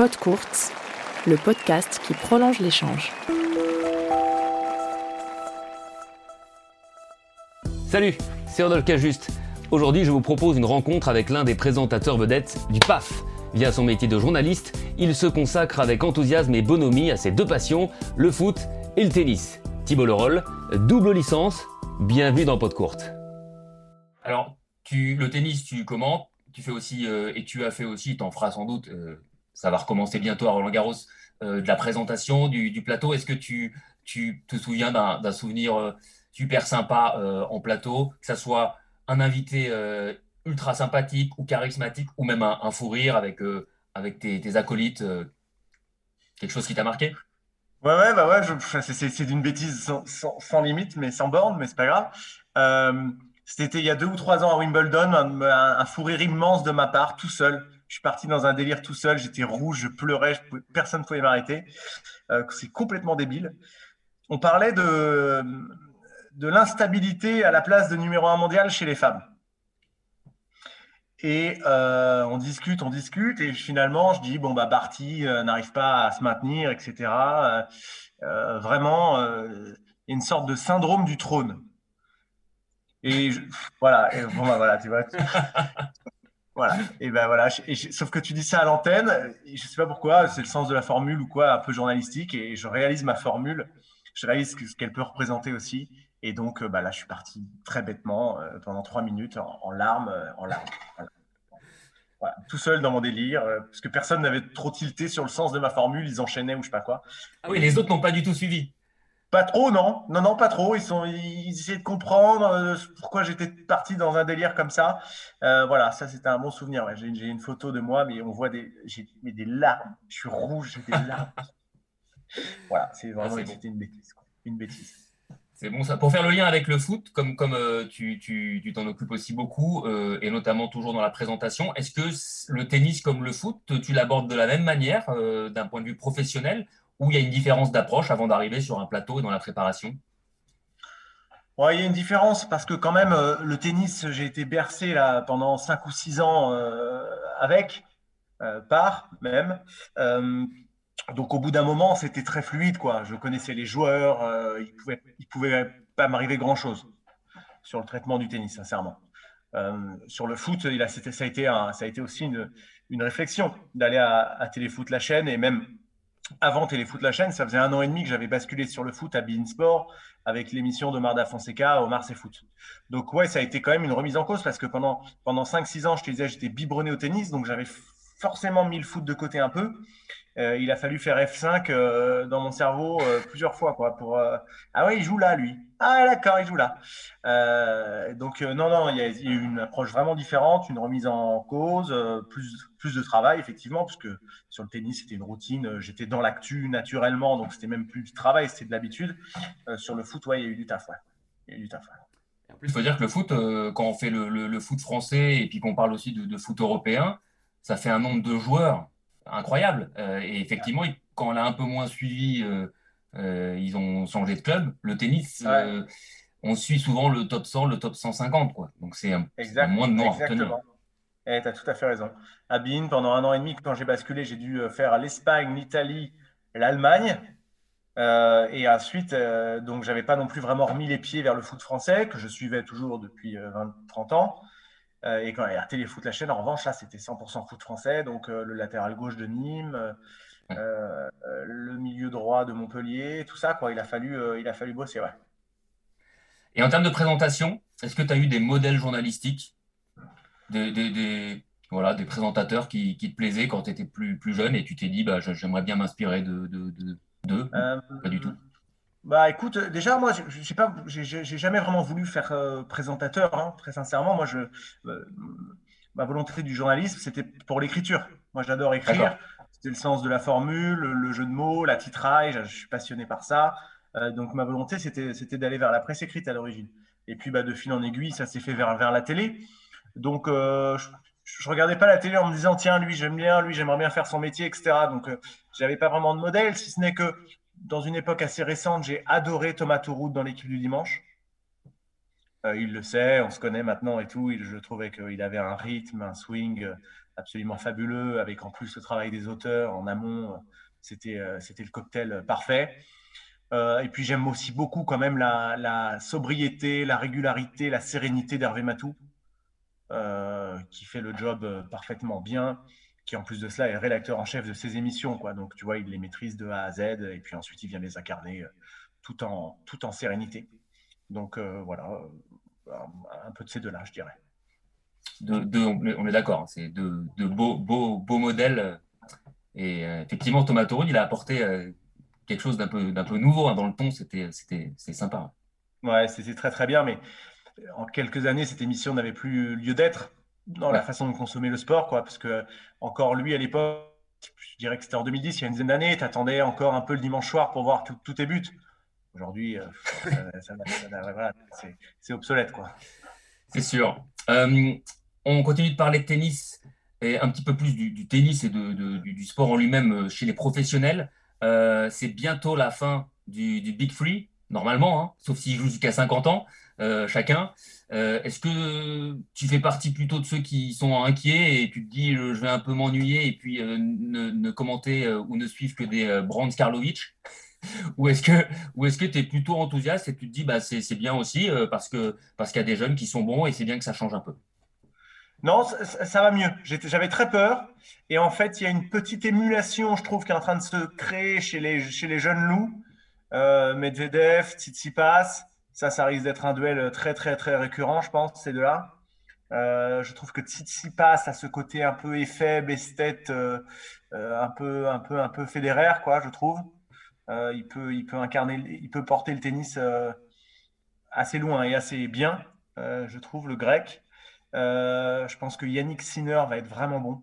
Pod Courts, le podcast qui prolonge l'échange. Salut, c'est Rodolphe Cajuste. Aujourd'hui, je vous propose une rencontre avec l'un des présentateurs vedettes du PAF. Via son métier de journaliste, il se consacre avec enthousiasme et bonhomie à ses deux passions, le foot et le tennis. Thibault Leroll, double licence, bienvenue dans Pod Courte. Alors, tu, le tennis, tu commentes, tu fais aussi, euh, et tu as fait aussi, tu en feras sans doute, euh, ça va recommencer bientôt à Roland Garros, euh, de la présentation du, plateau. Est-ce que tu, te souviens d'un souvenir super sympa en plateau, que ça soit un invité ultra sympathique ou charismatique, ou même un, fou rire avec, tes, acolytes Quelque chose qui t'a marqué? Ouais, ouais, bah ouais, c'est d'une bêtise sans, limite, mais sans borne, mais c'est pas grave. C'était il y a deux ou trois ans à Wimbledon, un, fou rire immense de ma part, tout seul. Je suis parti dans un délire tout seul, j'étais rouge, je pleurais, personne ne pouvait m'arrêter. Euh, c'est complètement débile. On parlait de, de l'instabilité à la place de numéro un mondial chez les femmes. Et euh, on discute, on discute, et finalement, je dis bon bah Barty euh, n'arrive pas à se maintenir, etc. vraiment, il y a une sorte de syndrome du trône. Et voilà, bah, voilà, tu vois. voilà, et ben voilà. sauf que tu dis ça à l'antenne, je sais pas pourquoi, c'est le sens de la formule ou quoi, un peu journalistique, et je réalise ma formule, je réalise ce qu'elle peut représenter aussi. Et donc, euh, bah, là, je suis parti très bêtement euh, pendant trois minutes en, larmes, euh, en larmes. Voilà. tout seul dans mon délire, parce que personne n'avait trop tilté sur le sens de ma formule, ils enchaînaient ou je sais pas quoi. Ah oui, les autres n'ont pas du tout suivi. Pas trop, non. Non, non, pas trop. Ils, sont, ils essayaient de comprendre euh, pourquoi j'étais parti dans un délire comme ça. Euh, voilà, ça, c'était un bon souvenir. J'ai une photo de moi, mais on voit des, j'ai des larmes. Je suis rouge, j'ai des larmes. voilà, c'est vraiment ah, c'était une bêtise. Une bêtise. C'est bon ça. Pour faire le lien avec le foot, comme, comme euh, tu, tu, t'en occupes aussi beaucoup, et notamment toujours dans la présentation, est-ce que le tennis comme le foot, tu l'abordes de la même manière d'un point de vue professionnel ou il y a une différence d'approche avant d'arriver sur un plateau et dans la préparation? Ouais, il y a une différence parce que quand même, euh, le tennis, j'ai été bercé là, pendant 5 ou 6 ans euh, avec, euh, par même. donc au bout d'un moment, c'était très fluide. Quoi. Je connaissais les joueurs, il ne pouvait, pas m'arriver grand-chose sur le traitement du tennis, sincèrement. sur le foot, ça, a été aussi une, réflexion d'aller à Téléfoot la chaîne et même avant Téléfoot la chaîne, ça faisait un an et demi que j'avais basculé sur le foot à Sport avec l'émission de Marda Fonseca au Mars et Foot. Donc ouais, ça a été quand même une remise en cause parce que pendant, pendant 5-6 ans, je te disais, j'étais biberonné au tennis, donc j'avais forcément mis le foot de côté un peu. Euh, il a fallu faire F5 euh, dans mon cerveau euh, plusieurs fois quoi pour ah ouais il joue là lui. Ah d'accord il joue là. Donc non non il y, a, eu une approche vraiment différente une remise en cause plus de travail effectivement puisque sur le tennis c'était une routine j'étais dans l'actu naturellement donc c'était même plus du travail c'était de l'habitude. Sur le foot ouais il y a eu du taf il y a eu du taf il faut dire que le foot quand on fait le, foot français et puis qu'on parle aussi de foot européen ça fait un nombre de joueurs incroyable. Euh, et effectivement, quand on a un peu moins suivi, euh, euh, ils ont changé de club. Le tennis, on suit souvent le top 100, le top 150. Quoi. Donc c'est un, moins de noms à retenir. Eh, tu as tout à fait raison. À Bean, pendant un an et demi, quand j'ai basculé, j'ai dû faire l'Espagne, l'Italie, l'Allemagne. et ensuite, donc, j'avais pas non plus vraiment remis les pieds vers le foot français, que je suivais toujours depuis 20-30 ans. Euh, et quand il y a Téléfoot la chaîne, en revanche, là, c'était 100% foot français. Donc, euh, le latéral gauche de Nîmes, euh, le milieu droit de Montpellier, tout ça, quoi. Il a fallu, il a fallu bosser, ouais. Et en termes de présentation, est-ce que tu as eu des modèles journalistiques, des, voilà, des présentateurs qui, te plaisaient quand tu étais plus, plus jeune et tu t'es dit, bah, j'aimerais bien m'inspirer de, de, de, Pas du tout. Bah écoute, euh, déjà moi, j'ai pas, j'ai jamais vraiment voulu faire euh, présentateur, hein, très sincèrement. Moi, je, euh, ma volonté du journalisme, c'était pour l'écriture. Moi, j'adore écrire. C'était le sens de la formule, le jeu de mots, la titraille. Je, suis passionné par ça. donc ma volonté, c'était, c'était d'aller vers la presse écrite à l'origine. Et puis, bah, de fil en aiguille, ça s'est fait vers, vers la télé. Donc, je, je regardais pas la télé en me disant tiens lui j'aime bien, lui j'aimerais bien faire son métier, etc. Donc, j'avais pas vraiment de modèle, si ce n'est que dans une époque assez récente, j'ai adoré Thomas Touroud dans l'équipe du dimanche. Euh, il le sait, on se connaît maintenant et tout. je trouvais qu'il avait un rythme, un swing absolument fabuleux, avec en plus le travail des auteurs en amont. C'était c'était le cocktail parfait. et puis j'aime aussi beaucoup quand même la, la, sobriété, la régularité, la sérénité d'Hervé Matou, qui fait le job parfaitement bien qui en plus de cela est rédacteur en chef de ses émissions. Quoi. Donc, tu vois, il les maîtrise de A à Z et puis ensuite, il vient les incarner euh, tout en, tout en sérénité. Donc, euh, voilà, euh, un peu de ces deux-là, je dirais. on est d'accord, hein, c'est de, de, beaux, beaux, beaux modèles. Et effectivement, Thomas Tourne, il a apporté quelque chose d'un peu, d'un peu nouveau hein, dans le ton. C'était, c'était, sympa. Ouais, c'était très, très bien. Mais en quelques années, cette émission n'avait plus lieu d'être dans la façon de consommer le sport, quoi. Parce que encore lui à l'époque, je dirais que c'était en 2010, il y a une dizaine d'années, tu attendais encore un peu le dimanche soir pour voir tous tes buts. Aujourd'hui, euh, c'est obsolète, quoi. C'est sûr. Euh, on continue de parler de tennis et un petit peu plus du, tennis et de, du, sport en lui-même euh, chez les professionnels. c'est bientôt la fin du, Big Free, normalement, hein, sauf s'ils jouent jusqu'à 50 ans chacun. Euh, est-ce que tu fais partie plutôt de ceux qui sont inquiets et tu te dis je vais un peu m'ennuyer et puis euh, ne, commenter euh, ou ne suivre que des Brands Karlovic ou est-ce que ou que tu es plutôt enthousiaste et tu te dis bah c'est bien aussi parce que parce qu'il y a des jeunes qui sont bons et c'est bien que ça change un peu? Non, ça, va mieux. J'avais très peur. Et en fait, il y a une petite émulation, je trouve, qui est en train de se créer chez les, chez les jeunes loups. Medvedev, Tsitsipas. Ça, ça risque d'être un duel très, très, très récurrent, je pense, ces deux-là. Euh, je trouve que passe à ce côté un peu effet, esthète, euh, euh, un peu, un peu, un peu fédéraire, quoi, je trouve. il peut, il peut incarner, il peut porter le tennis assez loin et assez bien, je trouve, le grec. je pense que Yannick Sinner va être vraiment bon,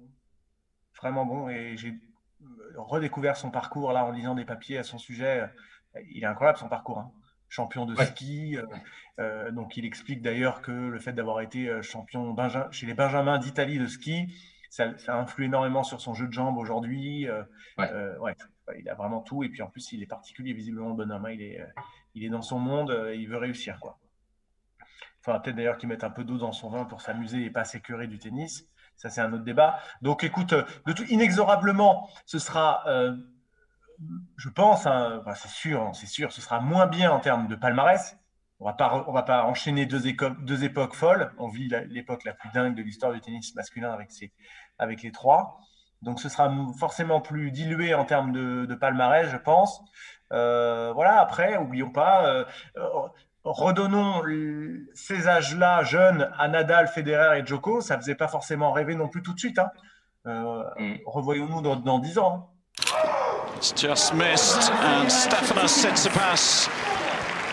vraiment bon. Et j'ai redécouvert son parcours là en lisant des papiers à son sujet. Il est incroyable son parcours. Hein champion de ski. Euh, euh, donc il explique d'ailleurs que le fait d'avoir été euh, champion chez les Benjamins d'Italie de ski, ça, ça, influe énormément sur son jeu de jambes aujourd'hui. ouais. il a vraiment tout. Et puis en plus, il est particulier, visiblement, le bonhomme. Hein. Il, est, il est dans son monde, il veut réussir. Quoi. Il faudra peut-être d'ailleurs qu'il mette un peu d'eau dans son vin pour s'amuser et pas s'écœurer du tennis. Ça, c'est un autre débat. Donc écoute, de tout, inexorablement, ce sera je pense, hein, c'est sûr, hein, c'est sûr, ce sera moins bien en termes de palmarès. On va pas, on va pas enchaîner deux, deux époques folles. On vit l'époque la, plus dingue de l'histoire du tennis masculin avec, avec les trois. Donc ce sera forcément plus dilué en termes de, palmarès, je pense. Euh, voilà, après, oublions pas, euh, redonnons ces âges-là jeunes à Nadal, Federer et Djoko. Ça faisait pas forcément rêver non plus tout de suite. Hein. Euh, mm. Revoyons-nous dans, dix ans. It's just missed, and Stefanos Tsitsipas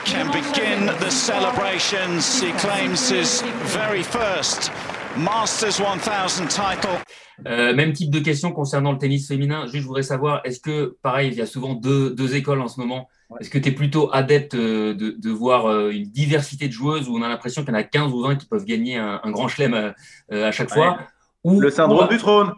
can begin the celebrations. He claims his very first Masters 1000 title. Euh, même type de question concernant le tennis féminin. Juste, je voudrais savoir, est-ce que, pareil, il y a souvent deux, deux écoles en ce moment? Est-ce que tu es plutôt adepte euh, de, de, voir euh, une diversité de joueuses où on a l'impression qu'il y en a 15 ou 20 qui peuvent gagner un, un grand chelem à, à chaque fois? Ou, Le syndrome du trône.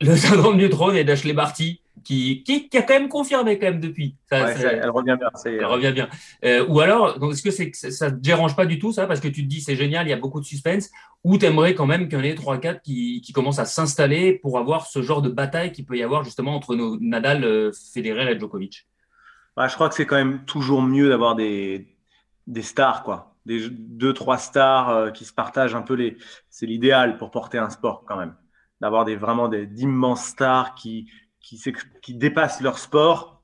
Le syndrome du trône et d'Ashley Barty qui, qui, a quand même confirmé quand même depuis. elle revient bien. Elle revient bien. Euh, ou alors, est-ce que ça te dérange pas du tout ça? Parce que tu te dis c'est génial, il y a beaucoup de suspense, ou t'aimerais quand même qu'il y en ait trois quatre qui, qui commencent à s'installer pour avoir ce genre de bataille qui peut y avoir justement entre nos Nadal, euh, Federer et Djokovic? Bah, je crois que c'est quand même toujours mieux d'avoir des, des stars quoi, des deux trois stars euh, qui se partagent un peu les. C'est l'idéal pour porter un sport quand même d'avoir des vraiment des d'immenses stars qui qui, dépassent leur sport,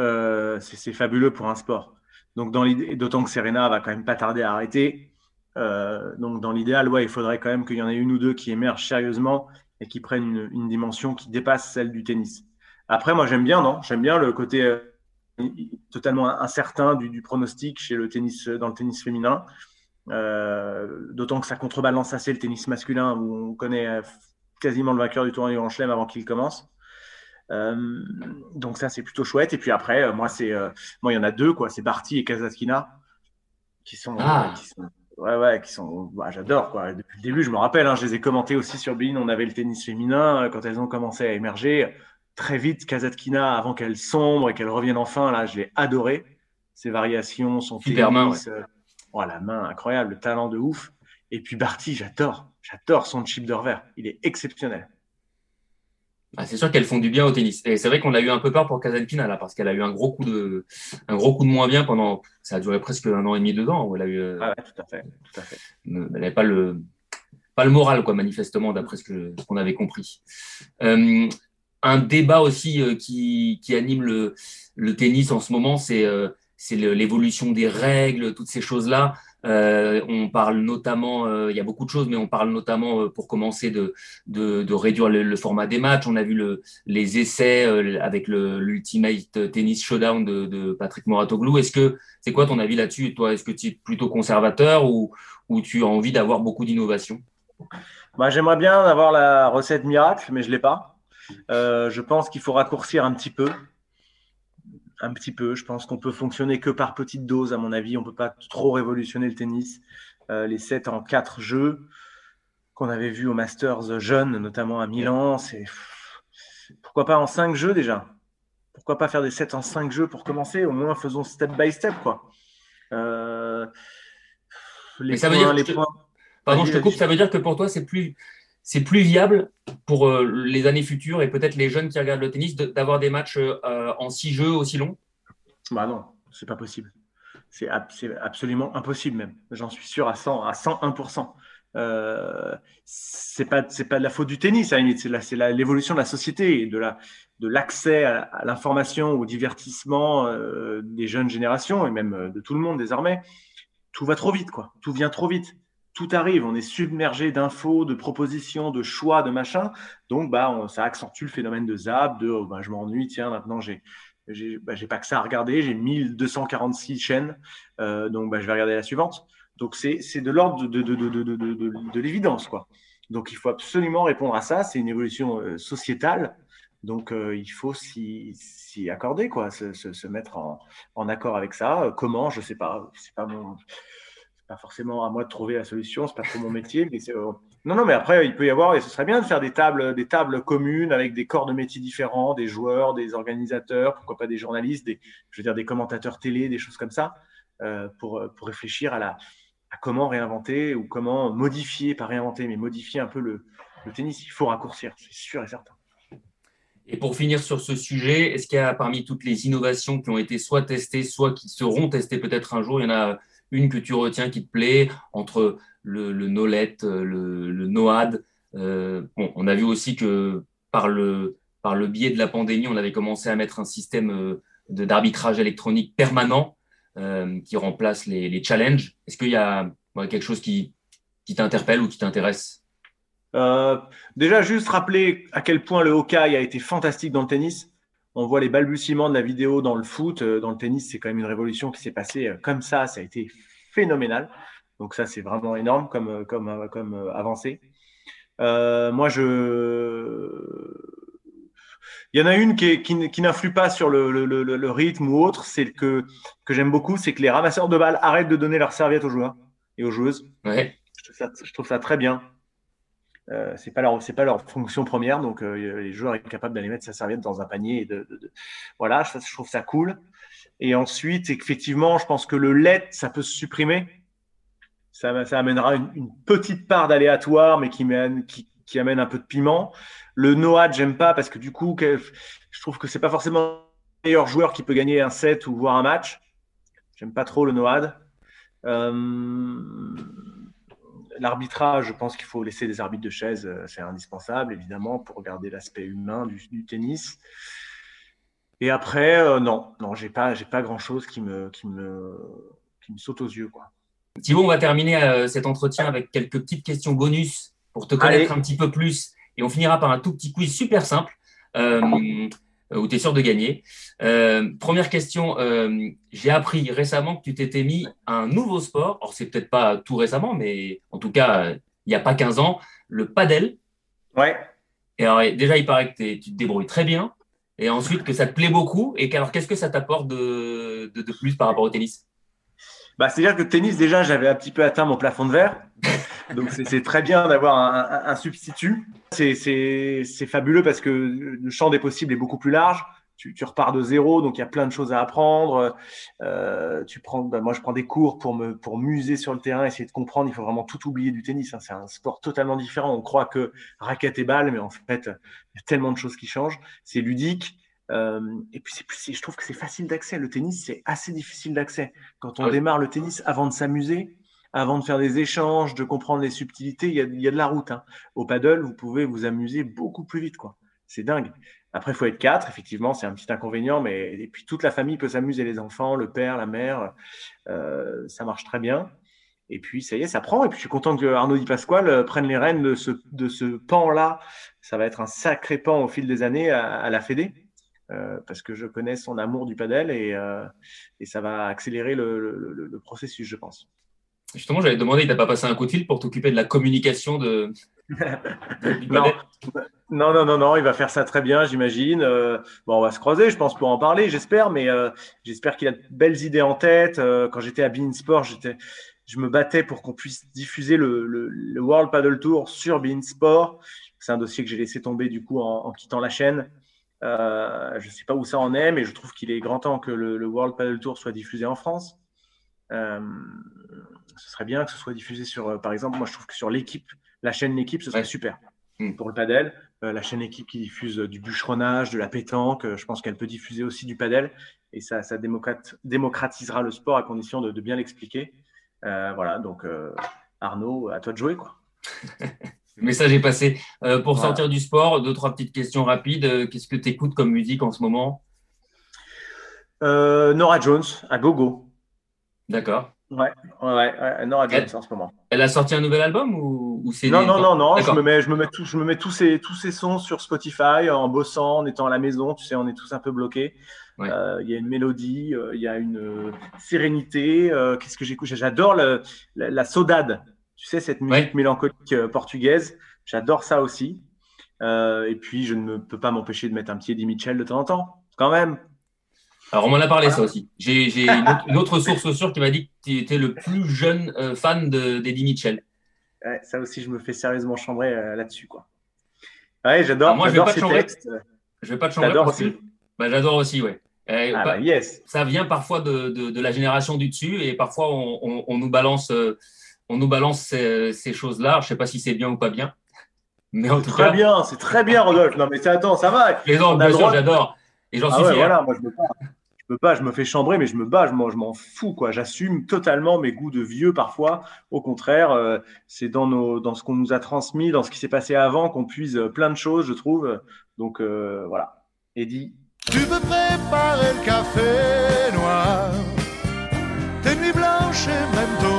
euh, c'est fabuleux pour un sport. Donc, dans l'idée, d'autant que Serena va quand même pas tarder à arrêter. Euh, donc, dans l'idéal, ouais, il faudrait quand même qu'il y en ait une ou deux qui émergent sérieusement et qui prennent une, dimension qui dépasse celle du tennis. Après, moi, j'aime bien, non? J'aime bien le côté euh, totalement incertain du, pronostic chez le tennis, dans le tennis féminin. D'autant que ça contrebalance assez le tennis masculin où on connaît quasiment le vainqueur du tournoi du Grand Chelem avant qu'il commence. Euh, donc ça c'est plutôt chouette. Et puis après, euh, moi c'est euh, moi il y en a deux quoi, c'est Barty et Kazatkina qui sont, ah. qui sont ouais ouais qui sont bah, j'adore quoi. Depuis le début, je me rappelle, hein, je les ai commentés aussi sur Bein. On avait le tennis féminin quand elles ont commencé à émerger. Très vite, Kazatkina avant qu'elle sombre et qu'elle revienne enfin là, je l'ai adoré. Ses variations, son super main, oh, la main incroyable, le talent de ouf. Et puis Barty, j'adore, j'adore son chip de revers. Il est exceptionnel Ah, c'est sûr qu'elles font du bien au tennis. Et c'est vrai qu'on a eu un peu peur pour Kazatkina là, parce qu'elle a eu un gros coup de, un gros coup de moins bien pendant. Ça a duré presque un an et demi, dedans. Où elle a eu. Euh, ah tout à fait, tout à fait. Elle n'avait pas le, pas le moral, quoi, manifestement, d'après ce qu'on avait compris. Euh, un débat aussi euh, qui, qui, anime le, le, tennis en ce moment, c'est c'est l'évolution des règles, toutes ces choses-là. Euh, on parle notamment, euh, il y a beaucoup de choses, mais on parle notamment, euh, pour commencer, de, réduire le, format des matchs. On a vu le, les essais avec l'Ultimate Tennis Showdown de, Patrick Moratoglou. Est-ce que c'est quoi ton avis là-dessus? Toi, est-ce que tu es plutôt conservateur ou, ou tu as envie d'avoir beaucoup d'innovation bah, J'aimerais bien avoir la recette miracle, mais je ne l'ai pas. je pense qu'il faut raccourcir un petit peu un petit peu. Je pense qu'on peut fonctionner que par petites doses, à mon avis. On ne peut pas trop révolutionner le tennis. Euh, les 7 en 4 jeux qu'on avait vu au Masters jeunes, notamment à Milan, c'est pourquoi pas en 5 jeux déjà? Pourquoi pas faire des 7 en 5 jeux pour commencer? Au moins faisons step by step quoi. Euh, les ça veut dire les points... Pardon, je te coupe. Ça veut dire que pour toi, c'est plus c'est plus viable pour euh, les années futures et peut-être les jeunes qui regardent le tennis d'avoir des matchs euh, en six jeux aussi longs? Bah non, c'est pas possible. C'est absolument impossible même. J'en suis sûr à 100, à 101%. Euh, c'est pas de la faute du tennis, c'est l'évolution de la société et de la de l'accès à, l'information, au divertissement des jeunes générations et même de tout le monde désormais. Tout va trop vite, quoi. Tout vient trop vite tout arrive, on est submergé d'infos, de propositions, de choix, de machin. Donc, bah, ça accentue le phénomène de zap, de oh, bah, je m'ennuie, tiens, maintenant j'ai j'ai bah, pas que ça à regarder, j'ai 1246 chaînes, euh, donc bah, je vais regarder la suivante. Donc, c'est de l'ordre de, de, de, de l'évidence. quoi. Donc, il faut absolument répondre à ça. C'est une évolution euh, sociétale. Donc, euh, il faut s'y accorder, quoi, se, se, se mettre en, en, accord avec ça. Comment Je sais pas. C'est pas mon pas forcément à moi de trouver la solution, c'est pas trop mon métier, mais euh, non, non, mais après il peut y avoir et ce serait bien de faire des tables, des tables communes avec des corps de métiers différents, des joueurs, des organisateurs, pourquoi pas des journalistes, des, je veux dire des commentateurs télé, des choses comme ça, euh, pour, pour réfléchir à la à comment réinventer ou comment modifier, pas réinventer, mais modifier un peu le tennis. Il faut raccourcir, c'est sûr et certain. Et pour finir sur ce sujet, est-ce qu'il y a parmi toutes les innovations qui ont été soit testées, soit qui seront testées peut-être un jour, il y en a une que tu retiens qui te plaît entre le, le Nolet, le, le NOAD. Euh, on a vu aussi que par le, par le biais de la pandémie, on avait commencé à mettre un système euh, d'arbitrage électronique permanent euh, qui remplace les, les challenges. Est-ce qu'il y a quelque chose qui, qui t'interpelle ou qui t'intéresse? Déjà, juste rappeler à quel point le Hawkeye a été fantastique dans le tennis on voit les balbutiements de la vidéo dans le foot, euh, dans le tennis, c'est quand même une révolution qui s'est passée euh, comme ça, ça a été phénoménal. Donc ça, c'est vraiment énorme comme, euh, comme, comme avancée. moi, je... Il y en a une qui, qui, n'influe pas sur le, rythme ou autre, c'est que, que j'aime beaucoup, c'est que les ramasseurs de balles arrêtent de donner leurs serviettes aux joueurs et aux joueuses. Ouais. je trouve ça très bien. Euh, c'est pas leur c'est pas leur fonction première donc euh, les joueurs sont capables d'aller mettre sa serviette dans un panier et de, voilà je trouve ça cool. Et ensuite effectivement je pense que le lait ça peut se supprimer. Ça, ça amènera une, petite part d'aléatoire mais qui mène qui, qui, amène un peu de piment. Le Noad j'aime pas parce que du coup je trouve que c'est pas forcément le meilleur joueur qui peut gagner un set ou voir un match. J'aime pas trop le Noad euh, l'arbitrage, je pense qu'il faut laisser des arbitres de chaise, euh, c'est indispensable, évidemment, pour regarder l'aspect humain du, tennis. Et après, euh, non, non, j'ai pas, j'ai pas grand chose qui me, qui me, qui me saute aux yeux, quoi. Thibaut, on va terminer euh, cet entretien avec quelques petites questions bonus pour te connaître un petit peu plus. Et on finira par un tout petit quiz super simple. Euh, où tu es sûr de gagner. Euh, première question, euh, j'ai appris récemment que tu t'étais mis un nouveau sport. Alors, c'est peut-être pas tout récemment, mais en tout cas, il n'y a pas 15 ans, le padel. Ouais. Et alors, déjà, il paraît que tu te débrouilles très bien. Et ensuite, que ça te plaît beaucoup. Et alors, qu'est-ce que ça t'apporte de, de, de, plus par rapport au tennis? Bah, C'est-à-dire que tennis, déjà, j'avais un petit peu atteint mon plafond de verre. Donc c'est très bien d'avoir un, substitut. C'est fabuleux parce que le champ des possibles est beaucoup plus large. tu, repars de zéro, donc il y a plein de choses à apprendre. Euh, tu prends, bah, moi, je prends des cours pour me pour muser sur le terrain, essayer de comprendre. Il faut vraiment tout oublier du tennis. Hein. C'est un sport totalement différent. On croit que raquette et balle, mais en fait, il y a tellement de choses qui changent. C'est ludique. Euh, et puis, je trouve que c'est facile d'accès. Le tennis, c'est assez difficile d'accès. Quand on démarre le tennis, avant de s'amuser, avant de faire des échanges, de comprendre les subtilités, il y a, il y a de la route. Hein. Au paddle, vous pouvez vous amuser beaucoup plus vite. quoi. C'est dingue. Après, il faut être quatre, effectivement, c'est un petit inconvénient, mais et puis toute la famille peut s'amuser, les enfants, le père, la mère, euh, ça marche très bien. Et puis, ça y est, ça prend. Et puis, je suis content que Arnaud Di Pasquale euh, prenne les rênes de ce, de ce pan-là. Ça va être un sacré pan au fil des années à, la Fédé, euh, parce que je connais son amour du padel et, et ça va accélérer le, le, processus, je pense. Justement, j'avais demandé, il t'a pas passé un coup de fil pour t'occuper de la communication de, non. non, non, non, non, il va faire ça très bien, j'imagine. Euh, bon, on va se croiser, je pense, pour en parler, j'espère, mais euh, j'espère qu'il a de belles idées en tête. Euh, quand j'étais à Bein Sport, j'étais, je me battais pour qu'on puisse diffuser le, le, World Paddle Tour sur Bein Sport. C'est un dossier que j'ai laissé tomber du coup en, quittant la chaîne. Je ne sais pas où ça en est, mais je trouve qu'il est grand temps que le, World Paddle Tour soit diffusé en France. ce serait bien que ce soit diffusé sur, par exemple, moi je trouve que sur l'équipe, la chaîne L'équipe, ce serait super. Hmm. Pour le padel, euh, la chaîne Équipe qui diffuse du bûcheronnage, de la pétanque, euh, je pense qu'elle peut diffuser aussi du padel et ça, ça démocratisera le sport à condition de, bien l'expliquer. Euh, voilà, donc Arnaud, à toi de jouer. Quoi. le message est passé. pour sortir du sport, deux, trois petites questions rapides. Qu'est-ce que tu écoutes comme musique en ce moment? Nora Jones, à gogo. D'accord. Ouais, ouais, ouais, Nora Jones en ce moment. Elle a sorti un nouvel album ou, c'est Non, non, non, non. Je me mets, je me mets, tout, je me mets tous ces, tous ces sons sur Spotify en bossant, en étant à la maison. Tu sais, on est tous un peu bloqués. Euh, il y a une mélodie, euh, il y a une euh, sérénité. Qu'est-ce que j'écoute? J'adore la, la, saudade. Tu sais, cette musique mélancolique portugaise. J'adore ça aussi. et puis, je ne peux pas m'empêcher de mettre un petit Eddie Mitchell de temps en temps. Quand même, alors, on m'en a parlé, ça aussi. J'ai une, autre source sûre qui m'a dit que tu étais le plus jeune euh, fan d'Eddie Mitchell. Ouais, ça aussi, je me fais sérieusement chambrer euh, là-dessus. quoi. Ouais, j'adore. Moi, je vais pas te chambrer. Je vais pas te chambrer. J'adore aussi. Bah, j'adore aussi, ouais. Ah, bah, yes. Ça vient parfois de, de, la génération du dessus et parfois on, on, nous balance, on nous balance ces, ces choses-là. Je sais pas si c'est bien ou pas bien. Mais en tout très bien, c'est très bien, Rodolphe. Non, mais attends, ça va. Les gens, bien sûr, j'adore. Et j'en ah suis fier. Voilà, moi, je me je peux pas, je me fais chambrer, mais je me bats, je m'en fous, quoi. J'assume totalement mes goûts de vieux parfois. Au contraire, euh, c'est dans, nos, dans ce qu'on nous a transmis, dans ce qui s'est passé avant, qu'on puise plein de choses, je trouve. Donc euh, voilà. Eddie. Tu peux préparer le café noir, tes nuits blanches et même ton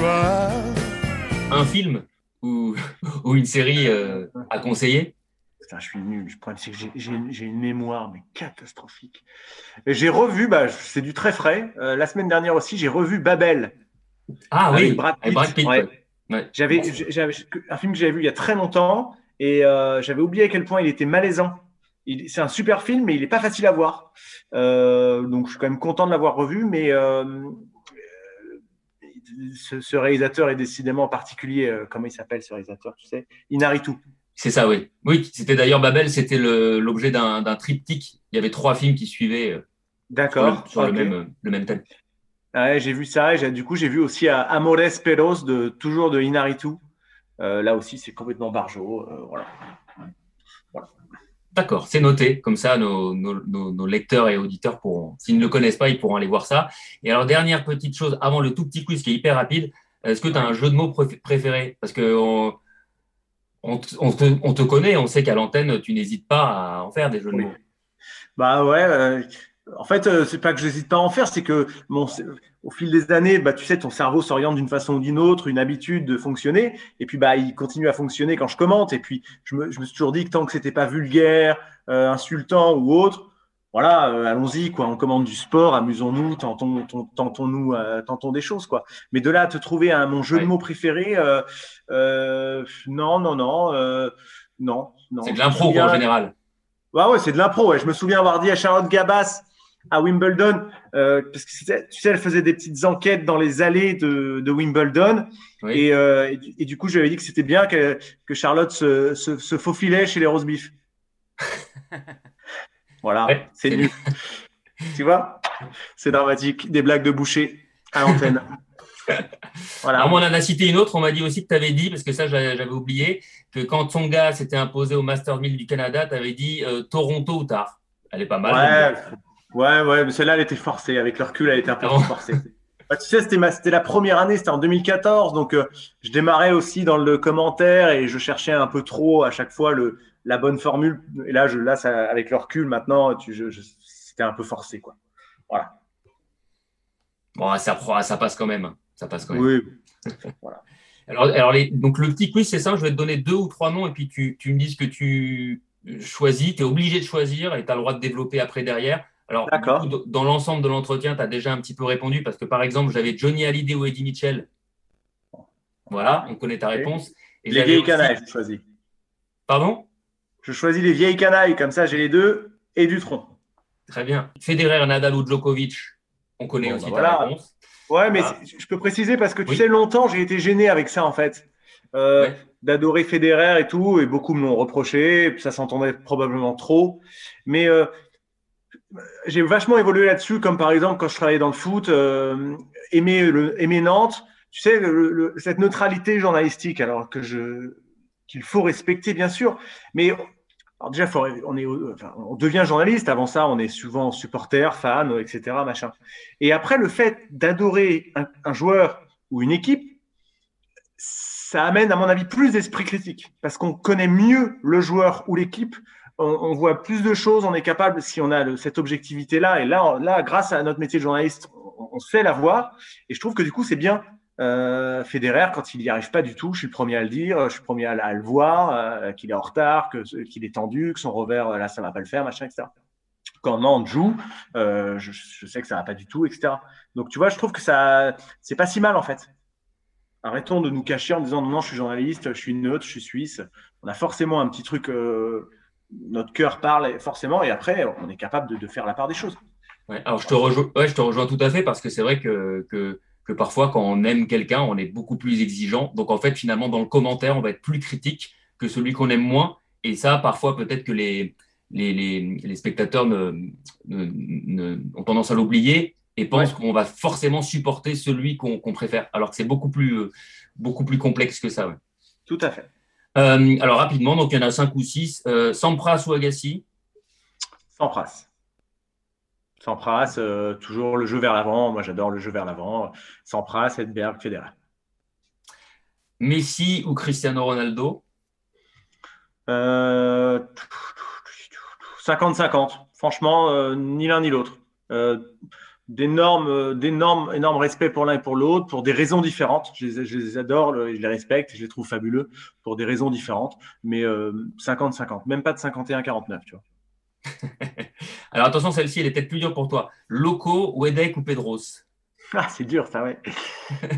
Un film ou, ou une série euh, à conseiller? Je suis nul. Le problème, c'est que j'ai une mémoire, mais catastrophique. J'ai revu, bah, c'est du très frais. Euh, la semaine dernière aussi, j'ai revu Babel. Ah oui, Brad Pitt. J'avais un film que j'avais vu il y a très longtemps et euh, j'avais oublié à quel point il était malaisant. C'est un super film, mais il n'est pas facile à voir. Euh, donc, je suis quand même content de l'avoir revu, mais ce, ce, réalisateur est décidément particulier. comment il s'appelle ce réalisateur Tu sais, Inaritu. C'est ça, oui. Oui, c'était d'ailleurs Babel, c'était l'objet d'un triptyque. Il y avait trois films qui suivaient euh, D'accord. sur, le, même, le même thème. Ouais, j'ai vu ça. Et du coup, j'ai vu aussi Amores Perros, de, toujours de Inaritu. Euh, là aussi, c'est complètement barjo. Euh, voilà. D'accord, c'est noté. Comme ça, nos, nos, nos, lecteurs et auditeurs pourront, s'ils ne le connaissent pas, ils pourront aller voir ça. Et alors, dernière petite chose, avant le tout petit quiz qui est hyper rapide, est-ce que tu as un jeu de mots préféré? Parce que on, on, te, connaît, on sait qu'à l'antenne, tu n'hésites pas à en faire des jeux de mots. Bah ouais. Euh, en fait, euh, c'est pas que je n'hésite pas à en faire, c'est que au fil des années, bah, tu sais, ton cerveau s'oriente d'une façon ou d'une autre, une habitude de fonctionner, et puis bah, il continue à fonctionner quand je commente. Et puis, je me, suis toujours dit que tant que c'était pas vulgaire, euh, insultant ou autre, voilà, euh, allons-y, quoi. On commande du sport, amusons-nous, tentons, tentons-nous, euh, tentons des choses, quoi. Mais de là à te trouver un mon jeu de mots préféré, non, non, non, non, non. C'est de l'impro en général. Ouais, c'est de l'impro. Je me souviens avoir dit à Charlotte Gabas à Wimbledon, parce que tu sais, elle faisait des petites enquêtes dans les allées de, Wimbledon, et, et, du coup, je lui avais dit que c'était bien que, que Charlotte se, se, se faufilait chez les roast Voilà, Ouais, c'est nul. tu vois C'est dramatique. Des blagues de boucher à l'antenne. voilà. Alors, moi, on en a cité une autre. On m'a dit aussi que tu avais dit, parce que ça, j'a- j'avais oublié, que quand Tsonga s'était imposé au Master 1000 du Canada, tu avais dit euh, Toronto ou tard. Elle est pas mal. Ouais, ouais, ouais, mais celle-là, elle était forcée. Avec le recul, elle était un peu Ah bon forcée. Bah, tu sais, c'était ma- c'était la première année, c'était en 2014, donc euh, je démarrais aussi dans le commentaire et je cherchais un peu trop à chaque fois le, la bonne formule. Et là, je, là ça, avec le recul, maintenant, tu, je, je- c'était un peu forcé, quoi. Voilà. Bon, ça, prend- ça passe quand même. Ça passe quand même. Oui. Alors, alors les- donc le petit quiz, c'est ça. Je vais te donner deux ou trois noms et puis tu, tu me dis ce que tu choisis. Tu es obligé de choisir et tu as le droit de développer après derrière. Alors, coup, dans l'ensemble de l'entretien, tu as déjà un petit peu répondu parce que par exemple, j'avais Johnny Hallyday ou Eddie Mitchell. Voilà, on connaît ta réponse. Et Les vieilles aussi- canailles, je choisis. Pardon? Je choisis les vieilles canailles, comme ça, j'ai les deux et du tronc. Très bien. Federer, Nadal ou Djokovic, on connaît Bon, aussi bah ta voilà. réponse. Ouais, mais Ah. je peux préciser parce que tu Oui. sais, longtemps, j'ai été gêné avec ça, en fait. Euh, Ouais. D'adorer Federer et tout, et beaucoup me l'ont reproché, ça s'entendait probablement trop. Mais euh, j'ai vachement évolué là-dessus, comme par exemple quand je travaillais dans le foot, euh, aimer, le, aimer Nantes, tu sais, cette neutralité journalistique, alors que je qu'il faut respecter, bien sûr, mais déjà, on, est, on devient journaliste. Avant ça, on est souvent supporter, fan, etc. Machin. Et après, le fait d'adorer un, un joueur ou une équipe, ça amène, à mon avis, plus d'esprit critique parce qu'on connaît mieux le joueur ou l'équipe. On, voit plus de choses. On est capable, si on a cette objectivité-là, et là, là, grâce à notre métier de journaliste, on, sait la voir. Et je trouve que du coup, c'est bien. Euh, Federer, quand il n'y arrive pas du tout, je suis le premier à le dire, je suis le premier à, le voir, euh, qu'il est en retard, qu'il est tendu, que son revers, euh, là, ça va pas le faire, machin, etc. Quand Nantes joue, euh, je, sais que ça va pas du tout, etc. Donc, tu vois, je trouve que ça, c'est pas si mal, en fait. Arrêtons de nous cacher en disant non, non, je suis journaliste, je suis neutre, je suis suisse. On a forcément un petit truc, notre cœur parle forcément, et après, on est capable de, de faire la part des choses. Ouais, alors je te, rejoins, ouais, je te rejoins tout à fait parce que c'est vrai que, que, que parfois quand on aime quelqu'un, on est beaucoup plus exigeant. Donc en fait, finalement, dans le commentaire, on va être plus critique que celui qu'on aime moins. Et ça, parfois, peut-être que les, les, les, les spectateurs ne, ne, ne- ont tendance à l'oublier et pensent Ouais. qu'on va forcément supporter celui qu'on préfère. Alors que c'est beaucoup plus, beaucoup plus complexe que ça. Tout à fait. Euh, alors rapidement, donc il y en a cinq ou six. Euh, Sampras ou Agassi Sampras. Sampras, euh, toujours le jeu vers l'avant. Moi, j'adore le jeu vers l'avant. Sampras, Edberg, Federer. Messi ou Cristiano Ronaldo Euh, 50-50. Franchement, euh, ni l'un ni l'autre. Euh, d'énormes, euh, d'énormes, énormes respect pour l'un et pour l'autre, pour des raisons différentes. Je les, je les adore, je les respecte, je les trouve fabuleux pour des raisons différentes. Mais euh, 50-50, même pas de 51-49, tu vois. Alors attention, celle-ci, elle est peut-être plus dure pour toi. Loco, Wedek ou Pedros? Ah, c'est dur, ça, ouais.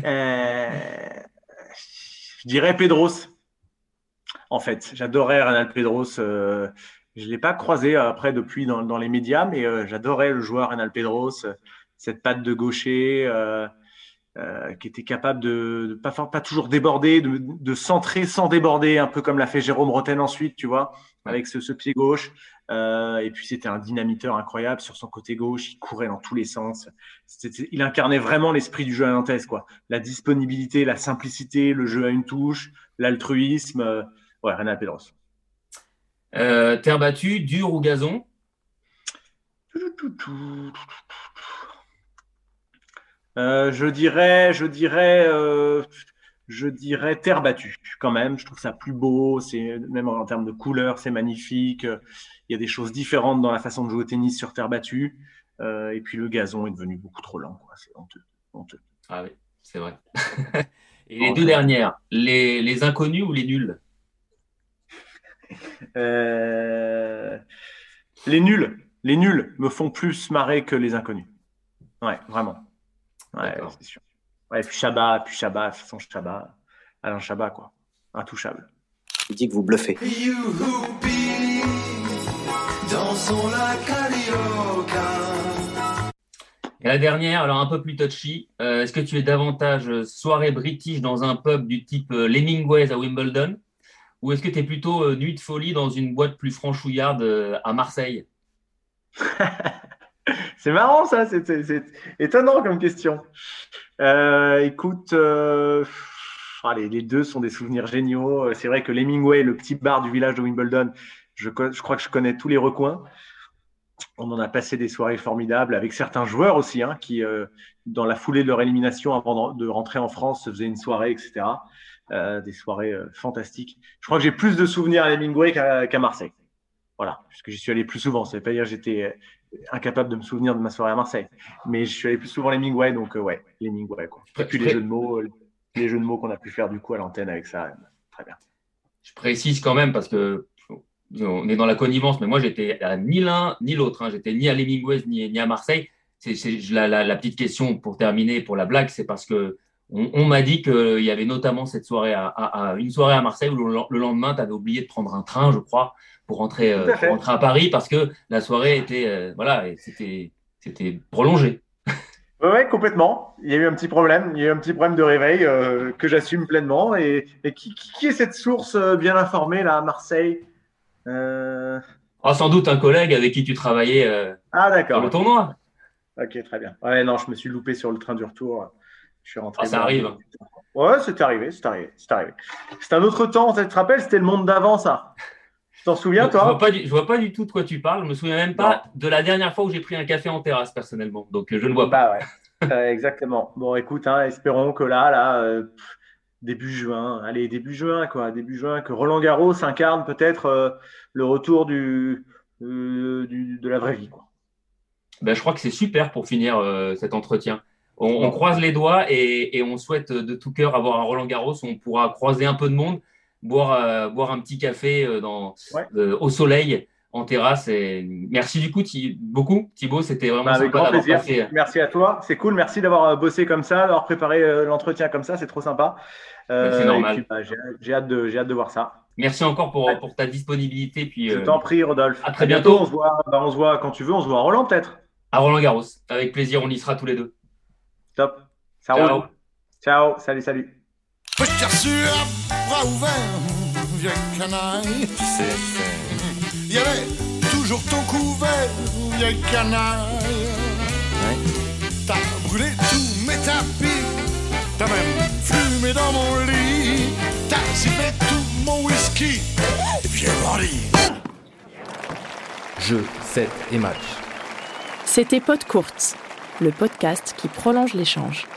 Euh, je dirais Pedros. En fait, j'adorais Renal Pedros. euh, je ne l'ai pas croisé après depuis dans, dans les médias, mais euh, j'adorais le joueur Renal Pedros, euh, cette patte de gaucher euh, euh, qui était capable de, de pas, pas toujours déborder, de, de centrer sans déborder, un peu comme l'a fait Jérôme Roten ensuite, tu vois, avec ce, ce pied gauche. Euh, et puis c'était un dynamiteur incroyable sur son côté gauche, il courait dans tous les sens. Il incarnait vraiment l'esprit du jeu à Nantes, quoi. La disponibilité, la simplicité, le jeu à une touche, l'altruisme. euh, ouais, Renal Pedros. Euh, Terre battue, dur ou gazon? Euh, je dirais, je dirais, euh, je dirais terre battue quand même. Je trouve ça plus beau. C'est même en termes de couleur, c'est magnifique. Il y a des choses différentes dans la façon de jouer au tennis sur terre battue. Euh, et puis le gazon est devenu beaucoup trop lent. quoi. C'est honteux, honteux. Ah oui, c'est vrai. Et les deux dernières, les, les inconnus ou les nuls? Euh, les nuls, les nuls me font plus marrer que les inconnus. Ouais, vraiment. Ouais, c'est sûr. Ouais, puis Chabat, puis Chabat, son Chabat, Alain Chabat, quoi. Intouchable. Il dit que vous bluffez. Dansons la carioca. Et la dernière, alors un peu plus touchy, euh, est-ce que tu es davantage soirée british dans un pub du type euh, à Wimbledon? Ou est-ce que tu es plutôt euh, nuit de folie dans une boîte plus franchouillarde euh, à Marseille? C'est marrant ça, c'est étonnant comme question. Euh, écoute, les, deux sont des souvenirs géniaux. C'est vrai que l'Hemingway, le petit bar du village de Wimbledon, je, crois que je connais tous les recoins. On en a passé des soirées formidables avec certains joueurs aussi, hein, qui, dans la foulée de leur élimination avant de rentrer en France, se faisaient une soirée, etc. des soirées fantastiques. Je crois que j'ai plus de souvenirs à l'Hemingway qu'à Marseille. Voilà, puisque j'y suis allé plus souvent. Ça veut pas dire que j'étais incapable de me souvenir de ma soirée à Marseille. Mais je suis allé plus souvent les Mingway, donc euh, ouais, les Mingway. Quoi. Et puis les jeux de mots, euh, les jeux de mots qu'on a pu faire du coup à l'antenne avec ça, très bien. Je précise quand même parce que on est dans la connivence, mais moi j'étais ni l'un ni l'autre. Hein. J'étais ni à l'Hemingway ni, ni à Marseille. C'est la, la, petite question pour terminer, pour la blague, c'est parce que on, m'a dit qu'il y avait notamment cette soirée à, une soirée à Marseille où le, lendemain, tu avais oublié de prendre un train, je crois, pour rentrer, euh, à, rentrer à Paris parce que la soirée était, euh, voilà, c'était, c'était prolongé. Oui, complètement. Il y a eu un petit problème. Il y a eu un petit problème de réveil euh, que j'assume pleinement. Et, qui, qui, est cette source bien informée là à Marseille ah, Sans doute un collègue avec qui tu travaillais ah, d'accord. le tournoi. Ok, très bien. Ouais, non, je me suis loupé sur le train du retour. Je suis rentré. Ah, ça arrive. Ouais, c'est arrivé, c'est arrivé, c'est arrivé. C'est un autre temps. Tu te rappelles, c'était le monde d'avant, ça. T'en souviens, toi? je vois, pas du, vois pas du tout de quoi tu parles. Je me souviens même pas de la dernière fois où j'ai pris un café en terrasse, personnellement. Donc, euh, je ne vois pas. Bah, ouais. exactement. Bon, écoute, hein, espérons que là, là, euh, début juin, allez, début juin, quoi, début juin, que Roland Garros incarne peut-être euh, le retour du, de la vraie vie, quoi. Ben, je crois que c'est super pour finir cet entretien. On, croise les doigts et, et, on souhaite de tout cœur avoir un Roland Garros où on pourra croiser un peu de monde boire, euh, boire un petit café euh, euh, au soleil en terrasse. Et merci du coup beaucoup Thibaut, c'était vraiment bah, sympa d'avoir passé. Merci à toi, c'est cool, merci d'avoir bossé comme ça, d'avoir préparé l'entretien comme ça, c'est trop sympa. c'est normal. Bah, j'ai hâte de j'ai hâte de voir ça. Merci encore pour, pour ta disponibilité. Puis, Je t'en prie, Rodolphe. À très bientôt. On, se voit, bah, on se voit quand tu veux. On se voit à Roland, peut-être. À Roland Garros. Avec plaisir, on y sera tous les deux. Top. Ça Ciao. Ciao. Salut, salut. Je t'ai reçu à bras ouverts, vieille canaille. Tu sais, Il y avait toujours ton couvert, vieille canaille. Ouais. T'as brûlé tous mes tapis, t'as même fumé dans mon lit, t'as sifflé tout mon whisky, vieux bandit. Jeu, 7 et match. C'était Pod Courte, le podcast qui prolonge l'échange.